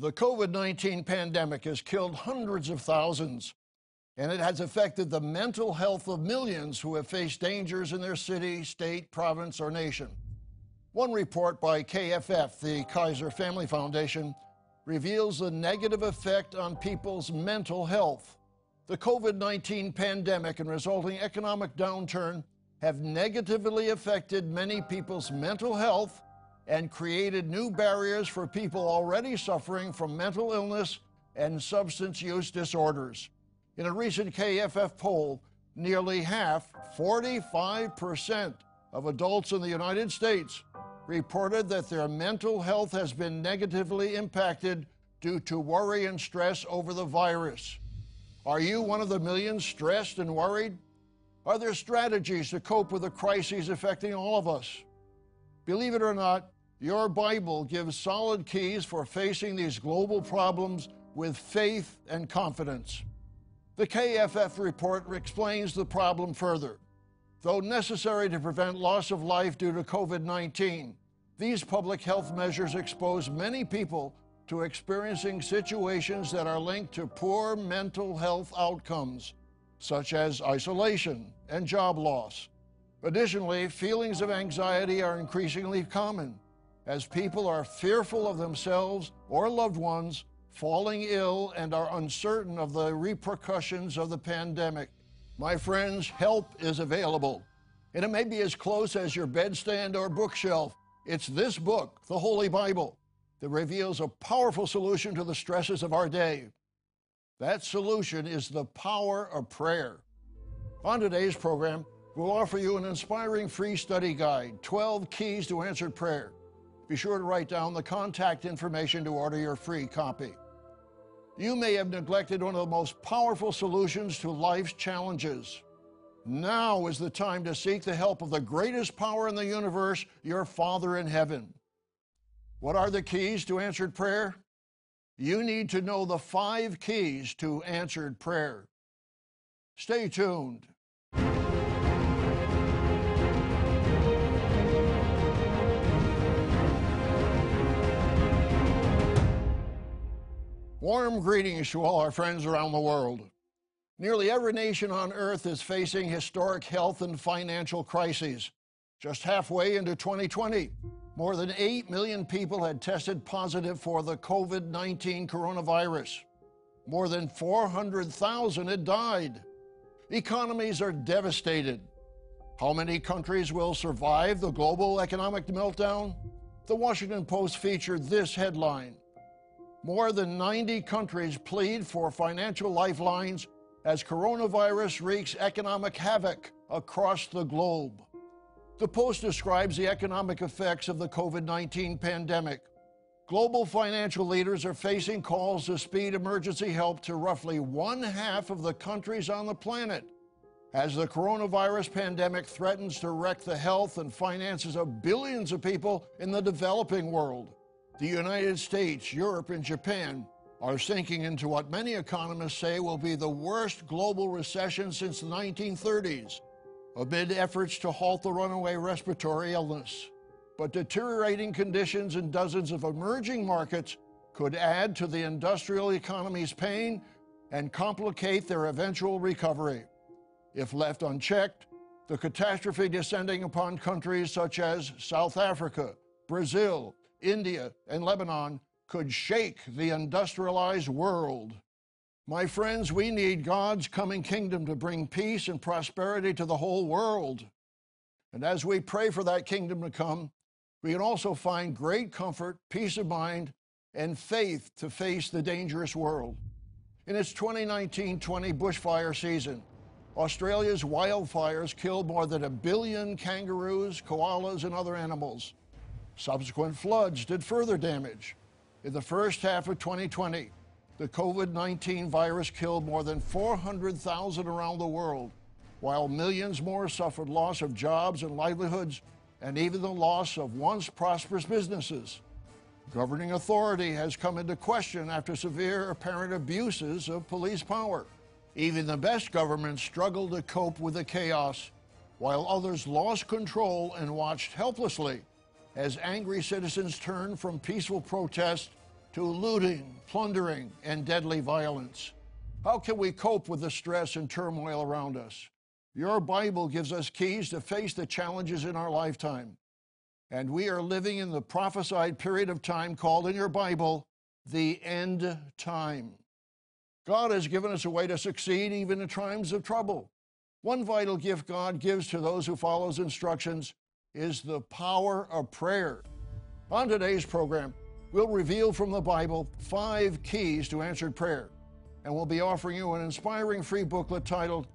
The COVID 19 pandemic has killed hundreds of thousands, and it has affected the mental health of millions who have faced dangers in their city, state, province, or nation. One report by KFF, the Kaiser Family Foundation, reveals the negative effect on people's mental health. The COVID 19 pandemic and resulting economic downturn have negatively affected many people's mental health and created new barriers for people already suffering from mental illness and substance use disorders. In a recent KFF poll, nearly half, 45%, of adults in the United States reported that their mental health has been negatively impacted due to worry and stress over the virus. Are you one of the millions stressed and worried? Are there strategies to cope with the crises affecting all of us? Believe it or not, your Bible gives solid keys for facing these global problems with faith and confidence. The KFF report explains the problem further. Though necessary to prevent loss of life due to COVID 19, these public health measures expose many people to experiencing situations that are linked to poor mental health outcomes, such as isolation and job loss. Additionally, feelings of anxiety are increasingly common as people are fearful of themselves or loved ones falling ill and are uncertain of the repercussions of the pandemic. My friends, help is available. And it may be as close as your bedstand or bookshelf. It's this book, the Holy Bible, that reveals a powerful solution to the stresses of our day. That solution is the power of prayer. On today's program, we'll offer you an inspiring free study guide 12 Keys to Answered Prayer. Be sure to write down the contact information to order your free copy. You may have neglected one of the most powerful solutions to life's challenges. Now is the time to seek the help of the greatest power in the universe, your Father in heaven. What are the keys to answered prayer? You need to know the five keys to answered prayer. Stay tuned. Warm greetings to all our friends around the world. Nearly every nation on earth is facing historic health and financial crises. Just halfway into 2020, more than 8 million people had tested positive for the COVID 19 coronavirus. More than 400,000 had died. Economies are devastated. How many countries will survive the global economic meltdown? The Washington Post featured this headline more than 90 countries plead for financial lifelines as coronavirus wreaks economic havoc across the globe. The Post describes the economic effects of the COVID 19 pandemic. Global financial leaders are facing calls to speed emergency help to roughly one half of the countries on the planet as the coronavirus pandemic threatens to wreck the health and finances of billions of people in the developing world. The United States, Europe, and Japan are sinking into what many economists say will be the worst global recession since the 1930s, amid efforts to halt the runaway respiratory illness. But deteriorating conditions in dozens of emerging markets could add to the industrial economy's pain and complicate their eventual recovery. If left unchecked, the catastrophe descending upon countries such as South Africa, Brazil, India, and Lebanon could shake the industrialized world. My friends, we need God's coming kingdom to bring peace and prosperity to the whole world. And as we pray for that kingdom to come, we can also find great comfort, peace of mind, and faith to face the dangerous world. In its 2019 20 bushfire season, Australia's wildfires killed more than a billion kangaroos, koalas, and other animals. Subsequent floods did further damage. In the first half of 2020, the COVID 19 virus killed more than 400,000 around the world, while millions more suffered loss of jobs and livelihoods, and even the loss of once prosperous businesses. Governing authority has come into question after severe apparent abuses of police power. Even the best governments struggled to cope with the chaos, while others lost control and watched helplessly as angry citizens turn from peaceful protest to looting, plundering, and deadly violence. How can we cope with the stress and turmoil around us? Your Bible gives us keys to face the challenges in our lifetime. And we are living in the prophesied period of time called in your Bible the end time. God has given us a way to succeed even in times of trouble. One vital gift God gives to those who follow his instructions is the power of prayer. On today's program, we'll reveal from the Bible five keys to answered prayer, and we'll be offering you an inspiring free booklet titled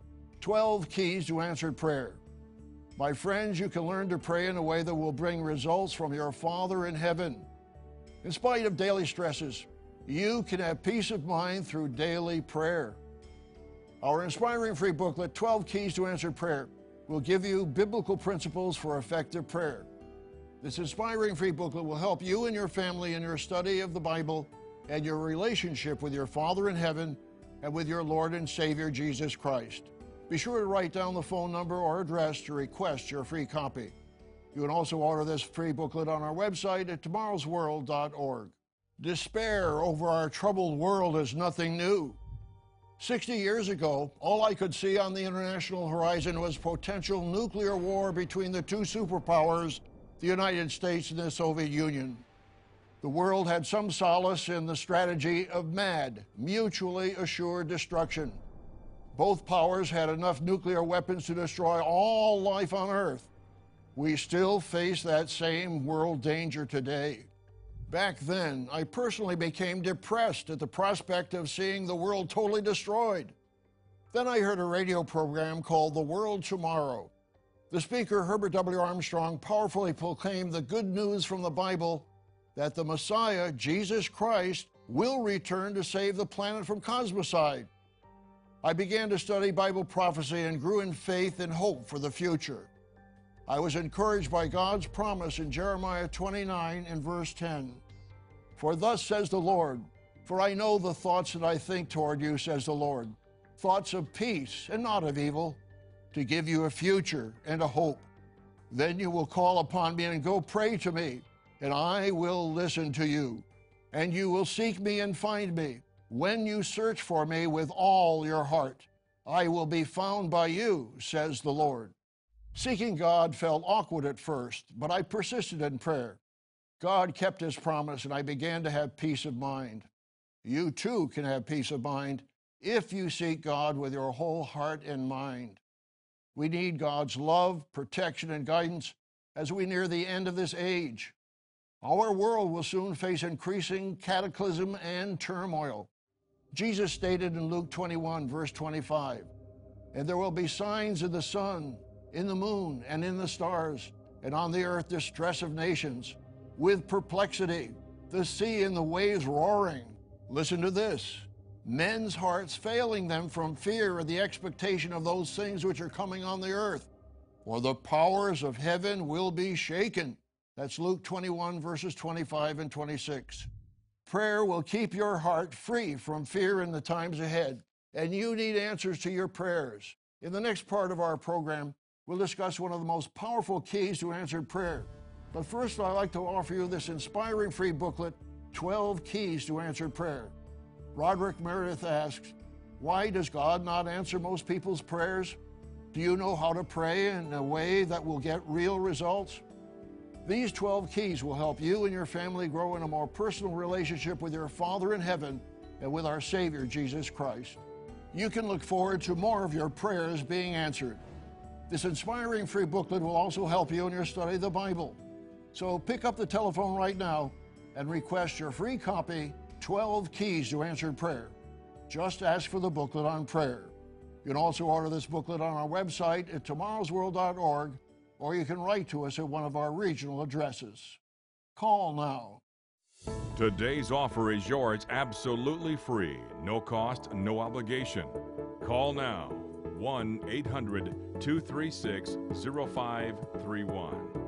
12 Keys to Answered Prayer. My friends, you can learn to pray in a way that will bring results from your Father in heaven. In spite of daily stresses, you can have peace of mind through daily prayer. Our inspiring free booklet, 12 Keys to Answered Prayer, will give you biblical principles for effective prayer. This inspiring free booklet will help you and your family in your study of the Bible and your relationship with your Father in heaven and with your Lord and Savior Jesus Christ. Be sure to write down the phone number or address to request your free copy. You can also order this free booklet on our website at tomorrowsworld.org. Despair over our troubled world is nothing new. 60 years ago, all I could see on the international horizon was potential nuclear war between the two superpowers, the United States and the Soviet Union. The world had some solace in the strategy of MAD, mutually assured destruction. Both powers had enough nuclear weapons to destroy all life on Earth. We still face that same world danger today. Back then, I personally became depressed at the prospect of seeing the world totally destroyed. Then I heard a radio program called The World Tomorrow. The speaker, Herbert W. Armstrong, powerfully proclaimed the good news from the Bible that the Messiah, Jesus Christ, will return to save the planet from cosmocide. I began to study Bible prophecy and grew in faith and hope for the future. I was encouraged by God's promise in Jeremiah 29 and verse 10. For thus says the Lord, For I know the thoughts that I think toward you, says the Lord, thoughts of peace and not of evil, to give you a future and a hope. Then you will call upon me and go pray to me, and I will listen to you. And you will seek me and find me when you search for me with all your heart, I will be found by you, says the Lord. Seeking God felt awkward at first, but I persisted in prayer. God kept his promise, and I began to have peace of mind. You too can have peace of mind if you seek God with your whole heart and mind. We need God's love, protection, and guidance as we near the end of this age. Our world will soon face increasing cataclysm and turmoil. Jesus stated in Luke 21, verse 25, And there will be signs in the sun, in the moon, and in the stars, and on the earth distress of nations, with perplexity, the sea and the waves roaring. Listen to this men's hearts failing them from fear of the expectation of those things which are coming on the earth. For the powers of heaven will be shaken. That's Luke 21, verses 25 and 26. Prayer will keep your heart free from fear in the times ahead, and you need answers to your prayers. In the next part of our program, we'll discuss one of the most powerful keys to answered prayer. But first, I'd like to offer you this inspiring free booklet 12 Keys to Answered Prayer. Roderick Meredith asks, Why does God not answer most people's prayers? Do you know how to pray in a way that will get real results? These 12 keys will help you and your family grow in a more personal relationship with your Father in heaven and with our Savior, Jesus Christ. You can look forward to more of your prayers being answered. This inspiring free booklet will also help you in your study of the Bible. So pick up the telephone right now and request your free copy 12 Keys to Answered Prayer. Just ask for the booklet on prayer. You can also order this booklet on our website at tomorrowsworld.org or you can write to us at one of our regional addresses. Call now. Today's offer is yours absolutely free, no cost, no obligation. Call now 1 800 236 0531.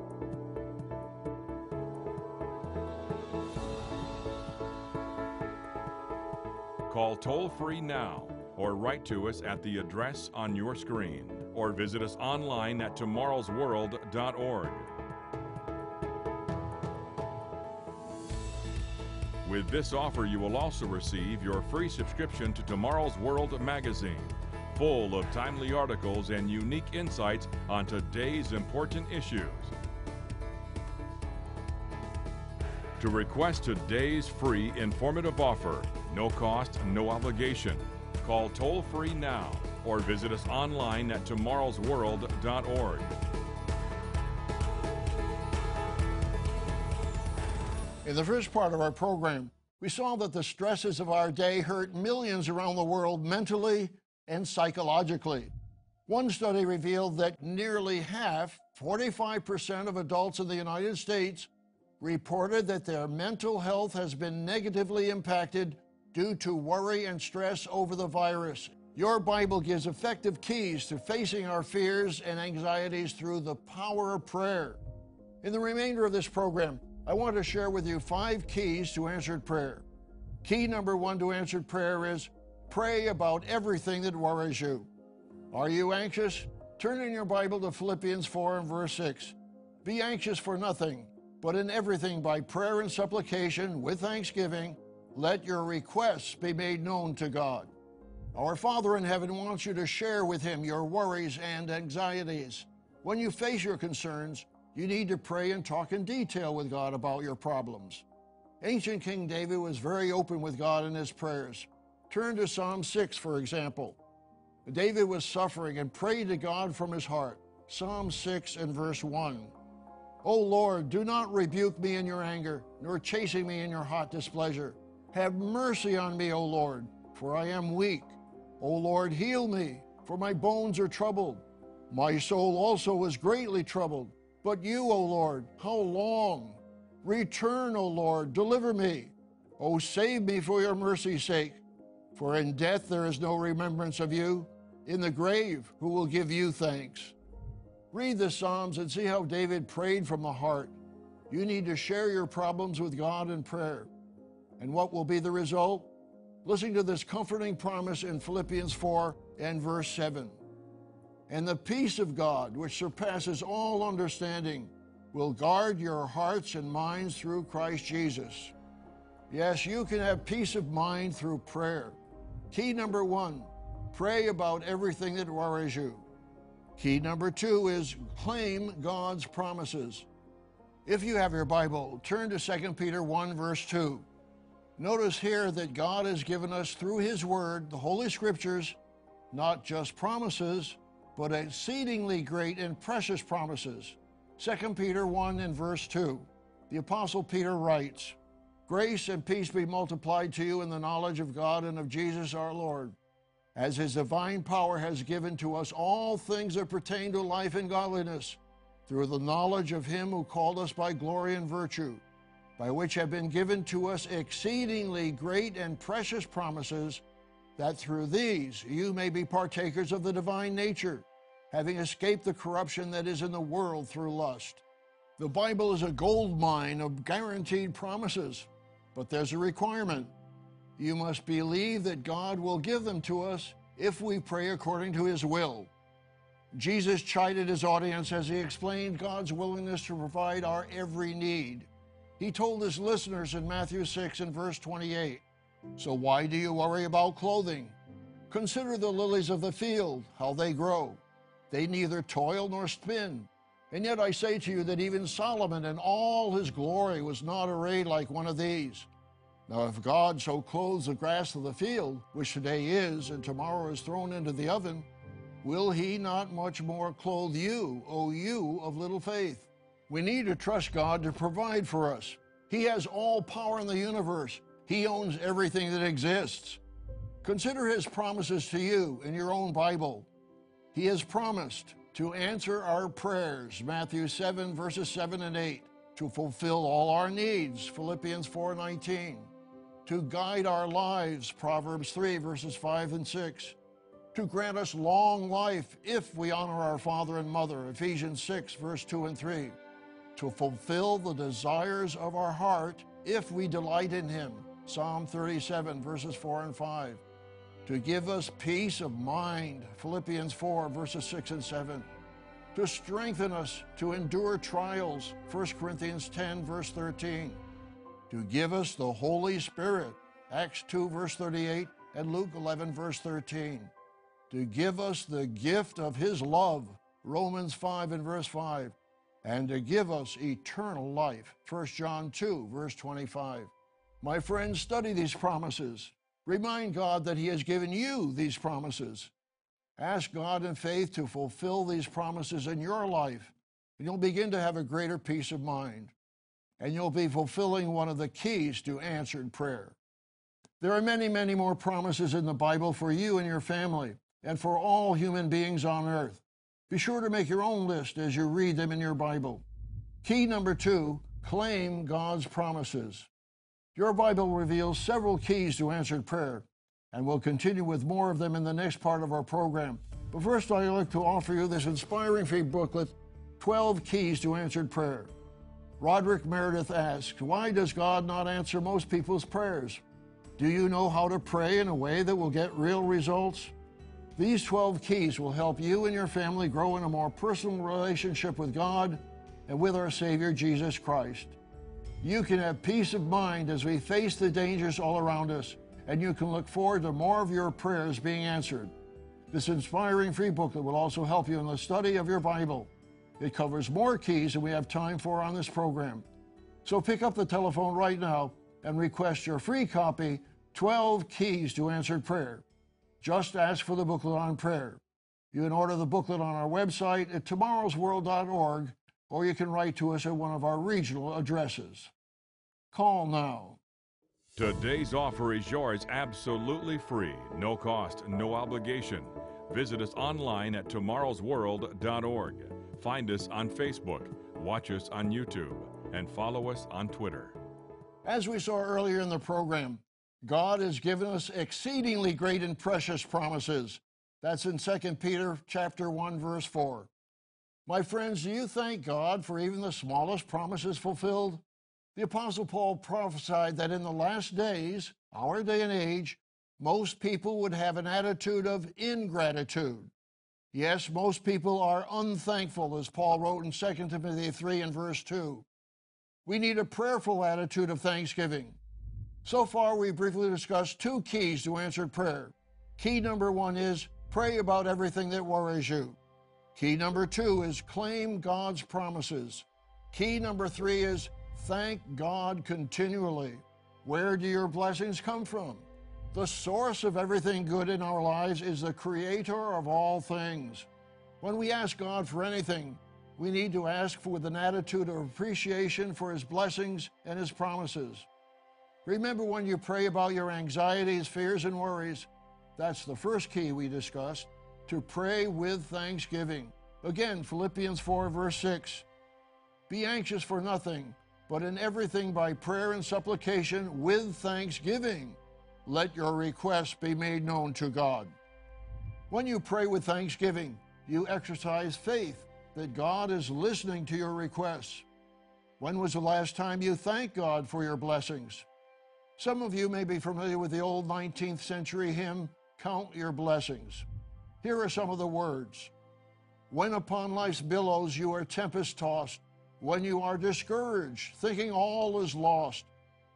Call toll free now or write to us at the address on your screen or visit us online at tomorrowsworld.org. With this offer, you will also receive your free subscription to Tomorrow's World magazine, full of timely articles and unique insights on today's important issues. To request today's free informative offer, no cost, no obligation, call toll free now or visit us online at tomorrowsworld.org. In the first part of our program, we saw that the stresses of our day hurt millions around the world mentally and psychologically. One study revealed that nearly half, 45% of adults in the United States, reported that their mental health has been negatively impacted due to worry and stress over the virus. Your Bible gives effective keys to facing our fears and anxieties through the power of prayer. In the remainder of this program, I want to share with you five keys to answered prayer. Key number one to answered prayer is pray about everything that worries you. Are you anxious? Turn in your Bible to Philippians 4 and verse 6. Be anxious for nothing, but in everything by prayer and supplication with thanksgiving, let your requests be made known to God. Our Father in heaven wants you to share with Him your worries and anxieties. When you face your concerns, you need to pray and talk in detail with God about your problems. Ancient King David was very open with God in his prayers. Turn to Psalm 6, for example. David was suffering and prayed to God from his heart. Psalm 6 and verse 1. O Lord, do not rebuke me in your anger, nor chasing me in your hot displeasure. Have mercy on me, O Lord, for I am weak. O Lord, heal me, for my bones are troubled. My soul also is greatly troubled. But you, O Lord, how long? Return, O Lord, deliver me. O save me for your mercy's sake. For in death there is no remembrance of you. In the grave, who will give you thanks? Read the Psalms and see how David prayed from the heart. You need to share your problems with God in prayer. And what will be the result? Listen to this comforting promise in Philippians 4 and verse 7. And the peace of God, which surpasses all understanding, will guard your hearts and minds through Christ Jesus. Yes, you can have peace of mind through prayer. Key number one pray about everything that worries you. Key number two is claim God's promises. If you have your Bible, turn to 2 Peter 1, verse 2. Notice here that God has given us through His Word, the Holy Scriptures, not just promises, but exceedingly great and precious promises. 2 Peter 1 and verse 2. The Apostle Peter writes, Grace and peace be multiplied to you in the knowledge of God and of Jesus our Lord, as his divine power has given to us all things that pertain to life and godliness, through the knowledge of him who called us by glory and virtue, by which have been given to us exceedingly great and precious promises that through these you may be partakers of the divine nature, having escaped the corruption that is in the world through lust. The Bible is a gold mine of guaranteed promises, but there's a requirement. You must believe that God will give them to us if we pray according to His will. Jesus chided his audience as he explained God's willingness to provide our every need. He told his listeners in Matthew 6 and verse 28 so why do you worry about clothing? Consider the lilies of the field, how they grow. They neither toil nor spin. And yet I say to you that even Solomon in all his glory was not arrayed like one of these. Now, if God so clothes the grass of the field, which today is and tomorrow is thrown into the oven, will he not much more clothe you, O you of little faith? We need to trust God to provide for us. He has all power in the universe. He owns everything that exists. Consider his promises to you in your own Bible. He has promised to answer our prayers, Matthew 7, verses 7 and 8, to fulfill all our needs, Philippians 4:19, to guide our lives, Proverbs 3, verses 5 and 6, to grant us long life if we honor our father and mother, Ephesians 6, verse 2 and 3, to fulfill the desires of our heart if we delight in him, Psalm 37, verses 4 and 5. To give us peace of mind, Philippians 4, verses 6 and 7. To strengthen us to endure trials, 1 Corinthians 10, verse 13. to give us the Holy Spirit, Acts 2, verse 38, and Luke 11, verse 13, to give us the gift of His love, Romans 5 and verse 5, and to give us eternal life, 1 John 2, verse 25. My friends, study these promises. Remind God that He has given you these promises. Ask God in faith to fulfill these promises in your life, and you'll begin to have a greater peace of mind. And you'll be fulfilling one of the keys to answered prayer. There are many, many more promises in the Bible for you and your family, and for all human beings on earth. Be sure to make your own list as you read them in your Bible. Key number two claim God's promises. Your Bible reveals several keys to answered prayer, and we'll continue with more of them in the next part of our program. But first, I'd like to offer you this inspiring free booklet 12 Keys to Answered Prayer. Roderick Meredith asks, Why does God not answer most people's prayers? Do you know how to pray in a way that will get real results? These 12 keys will help you and your family grow in a more personal relationship with God and with our Savior Jesus Christ. You can have peace of mind as we face the dangers all around us and you can look forward to more of your prayers being answered. This inspiring free booklet will also help you in the study of your Bible. It covers more keys than we have time for on this program. So pick up the telephone right now and request your free copy 12 Keys to Answered Prayer. Just ask for the booklet on prayer. You can order the booklet on our website at tomorrowsworld.org or you can write to us at one of our regional addresses. Call now Today's offer is yours absolutely free, no cost, no obligation. Visit us online at tomorrowsworld.org. Find us on Facebook, watch us on YouTube, and follow us on Twitter. As we saw earlier in the program, God has given us exceedingly great and precious promises. That's in 2 Peter chapter 1 verse 4. My friends, do you thank God for even the smallest promises fulfilled? The Apostle Paul prophesied that in the last days, our day and age, most people would have an attitude of ingratitude. Yes, most people are unthankful, as Paul wrote in 2 Timothy 3 and verse 2. We need a prayerful attitude of thanksgiving. So far, we briefly discussed two keys to answered prayer. Key number one is pray about everything that worries you. Key number two is claim God's promises. Key number three is Thank God continually. Where do your blessings come from? The source of everything good in our lives is the creator of all things. When we ask God for anything, we need to ask with an attitude of appreciation for His blessings and His promises. Remember when you pray about your anxieties, fears, and worries, that's the first key we discussed to pray with thanksgiving. Again, Philippians 4, verse 6. Be anxious for nothing but in everything by prayer and supplication with thanksgiving. Let your requests be made known to God. When you pray with thanksgiving, you exercise faith that God is listening to your requests. When was the last time you thanked God for your blessings? Some of you may be familiar with the old 19th century hymn, Count Your Blessings. Here are some of the words When upon life's billows you are tempest tossed, when you are discouraged, thinking all is lost,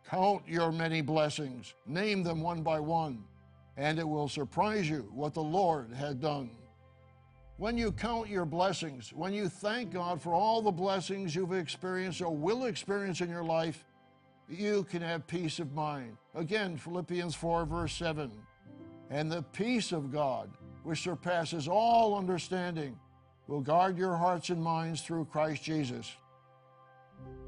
count your many blessings, name them one by one, and it will surprise you what the Lord had done. When you count your blessings, when you thank God for all the blessings you've experienced or will experience in your life, you can have peace of mind. Again, Philippians 4, verse 7. And the peace of God, which surpasses all understanding, will guard your hearts and minds through Christ Jesus.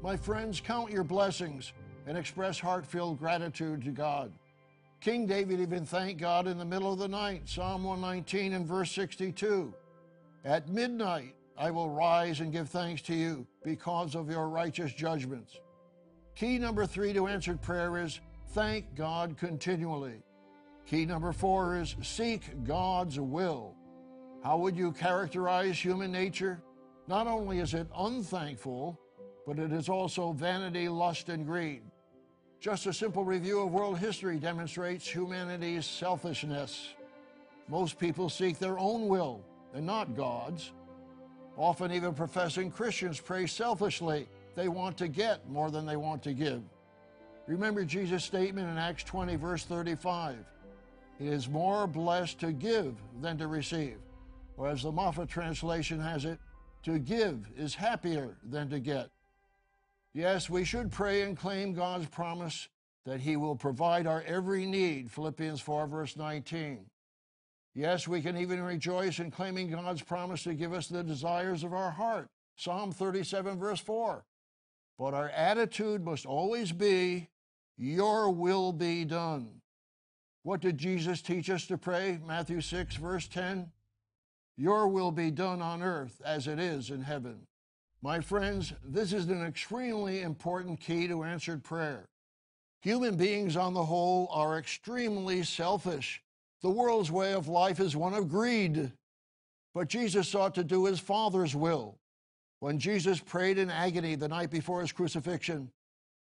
My friends, count your blessings and express heartfelt gratitude to God. King David even thanked God in the middle of the night, Psalm 119 and verse 62. At midnight I will rise and give thanks to you because of your righteous judgments. Key number three to answered prayer is thank God continually. Key number four is seek God's will. How would you characterize human nature? Not only is it unthankful, but it is also vanity, lust, and greed. Just a simple review of world history demonstrates humanity's selfishness. Most people seek their own will and not God's. Often, even professing Christians pray selfishly. They want to get more than they want to give. Remember Jesus' statement in Acts 20, verse 35. It is more blessed to give than to receive. Or as the Moffatt translation has it, to give is happier than to get. Yes, we should pray and claim God's promise that He will provide our every need, Philippians 4, verse 19. Yes, we can even rejoice in claiming God's promise to give us the desires of our heart, Psalm 37, verse 4. But our attitude must always be, Your will be done. What did Jesus teach us to pray? Matthew 6, verse 10. Your will be done on earth as it is in heaven. My friends, this is an extremely important key to answered prayer. Human beings, on the whole, are extremely selfish. The world's way of life is one of greed. But Jesus sought to do his Father's will. When Jesus prayed in agony the night before his crucifixion,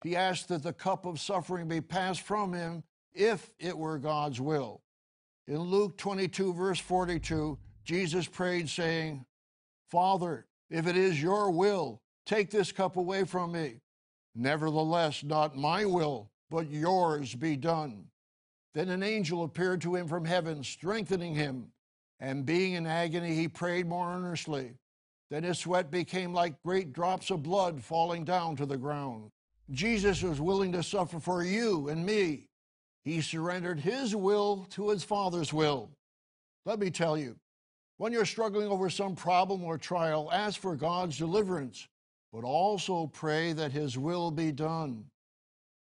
he asked that the cup of suffering be passed from him if it were God's will. In Luke 22, verse 42, Jesus prayed, saying, Father, if it is your will, take this cup away from me. Nevertheless, not my will, but yours be done. Then an angel appeared to him from heaven, strengthening him. And being in agony, he prayed more earnestly. Then his sweat became like great drops of blood falling down to the ground. Jesus was willing to suffer for you and me. He surrendered his will to his Father's will. Let me tell you, when you're struggling over some problem or trial, ask for God's deliverance, but also pray that his will be done.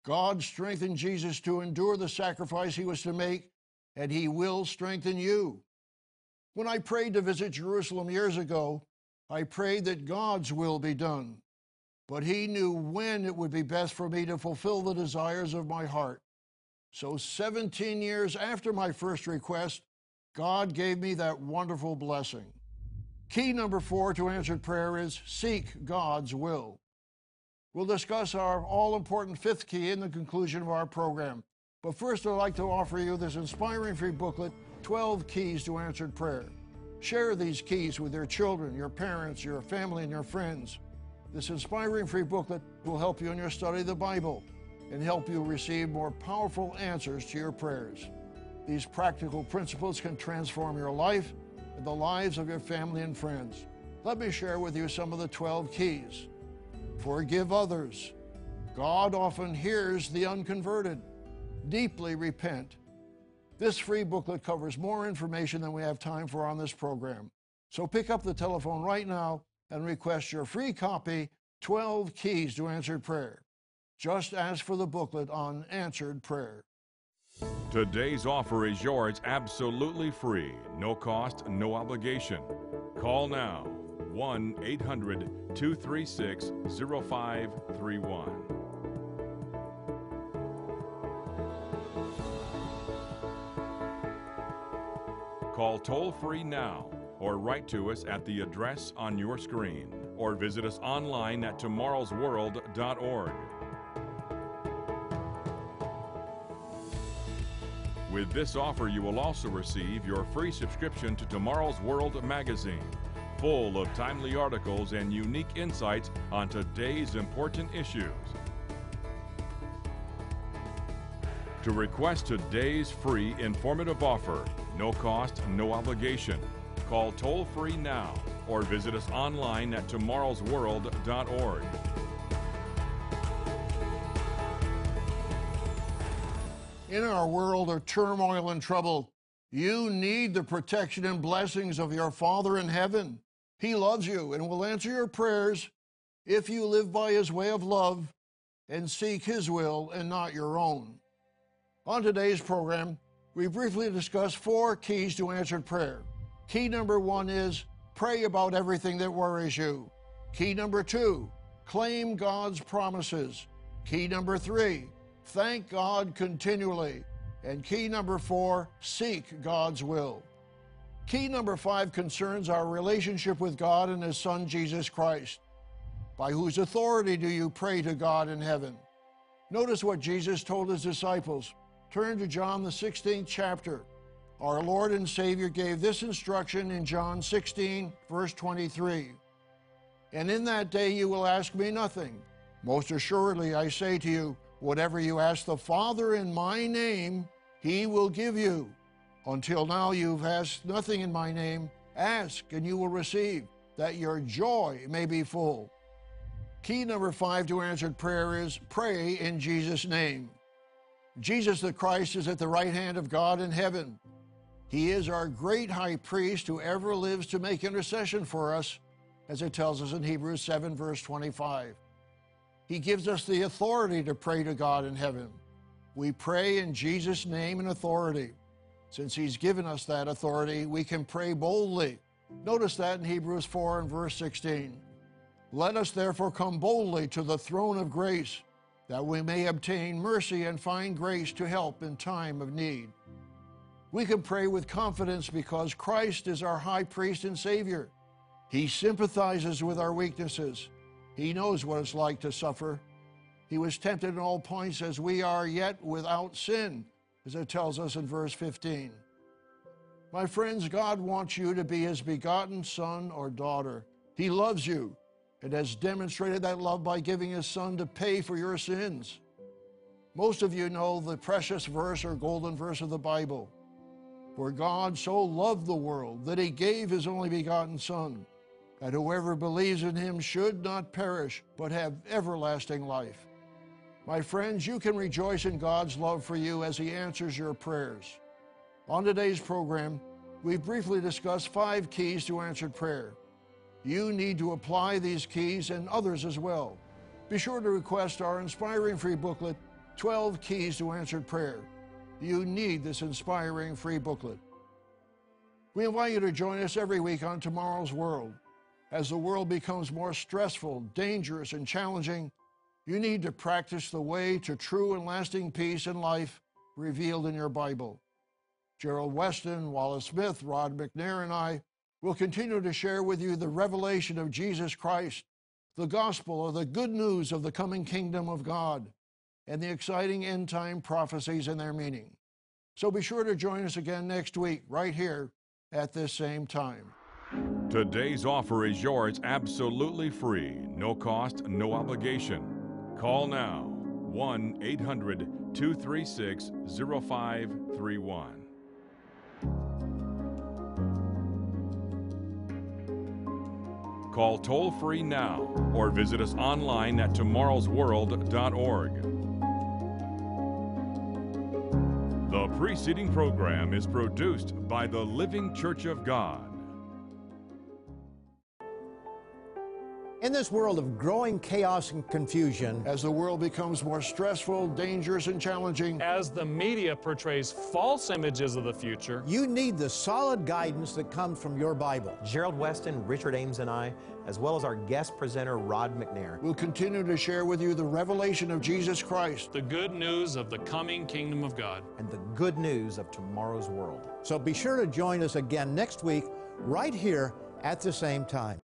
God strengthened Jesus to endure the sacrifice he was to make, and he will strengthen you. When I prayed to visit Jerusalem years ago, I prayed that God's will be done, but he knew when it would be best for me to fulfill the desires of my heart. So, 17 years after my first request, God gave me that wonderful blessing. Key number four to answered prayer is seek God's will. We'll discuss our all important fifth key in the conclusion of our program. But first, I'd like to offer you this inspiring free booklet 12 Keys to Answered Prayer. Share these keys with your children, your parents, your family, and your friends. This inspiring free booklet will help you in your study of the Bible and help you receive more powerful answers to your prayers. These practical principles can transform your life and the lives of your family and friends. Let me share with you some of the 12 keys. Forgive others. God often hears the unconverted. Deeply repent. This free booklet covers more information than we have time for on this program. So pick up the telephone right now and request your free copy 12 Keys to Answered Prayer. Just ask for the booklet on answered prayer. Today's offer is yours absolutely free, no cost, no obligation. Call now 1 800 236 0531. Call toll free now or write to us at the address on your screen or visit us online at tomorrowsworld.org. With this offer, you will also receive your free subscription to Tomorrow's World magazine full of timely articles and unique insights on today's important issues. To request today's free informative offer, no cost, no obligation, call toll free now or visit us online at tomorrowsworld.org. In our world of turmoil and trouble, you need the protection and blessings of your Father in heaven. He loves you and will answer your prayers if you live by His way of love and seek His will and not your own. On today's program, we briefly discuss four keys to answered prayer. Key number one is pray about everything that worries you. Key number two, claim God's promises. Key number three, thank God continually. And key number four, seek God's will. Key number five concerns our relationship with God and His Son, Jesus Christ. By whose authority do you pray to God in heaven? Notice what Jesus told His disciples. Turn to John, the 16th chapter. Our Lord and Savior gave this instruction in John 16, verse 23. And in that day you will ask me nothing. Most assuredly, I say to you, Whatever you ask the Father in my name, he will give you. Until now, you've asked nothing in my name. Ask, and you will receive, that your joy may be full. Key number five to answered prayer is pray in Jesus' name. Jesus the Christ is at the right hand of God in heaven. He is our great high priest who ever lives to make intercession for us, as it tells us in Hebrews 7, verse 25. He gives us the authority to pray to God in heaven. We pray in Jesus' name and authority. Since He's given us that authority, we can pray boldly. Notice that in Hebrews 4 and verse 16. Let us therefore come boldly to the throne of grace, that we may obtain mercy and find grace to help in time of need. We can pray with confidence because Christ is our high priest and Savior. He sympathizes with our weaknesses. He knows what it's like to suffer. He was tempted in all points as we are, yet without sin, as it tells us in verse 15. My friends, God wants you to be his begotten son or daughter. He loves you and has demonstrated that love by giving his son to pay for your sins. Most of you know the precious verse or golden verse of the Bible. For God so loved the world that he gave his only begotten Son, that whoever believes in him should not perish, but have everlasting life. My friends, you can rejoice in God's love for you as he answers your prayers. On today's program, we briefly discussed five keys to answered prayer. You need to apply these keys and others as well. Be sure to request our inspiring free booklet, 12 Keys to Answered Prayer. You need this inspiring free booklet. We invite you to join us every week on Tomorrow's World. As the world becomes more stressful, dangerous, and challenging, you need to practice the way to true and lasting peace in life revealed in your Bible. Gerald Weston, Wallace Smith, Rod McNair, and I will continue to share with you the revelation of Jesus Christ, the gospel or the good news of the coming kingdom of God, and the exciting end time prophecies and their meaning. So be sure to join us again next week, right here at this same time. Today's offer is yours absolutely free, no cost, no obligation. Call now 1 800 236 0531. Call toll free now or visit us online at tomorrowsworld.org. The preceding program is produced by the Living Church of God. In this world of growing chaos and confusion, As the world becomes more stressful, dangerous, and challenging, As the media portrays false images of the future, you need the solid guidance that comes from your Bible. Gerald Weston, Richard Ames, and I, as well as our guest presenter, Rod McNair. we'll continue to share with you the revelation of Jesus Christ. the good news of the coming kingdom of God. and the good news of tomorrow's world. So be sure to join us again next week, right here at the same time.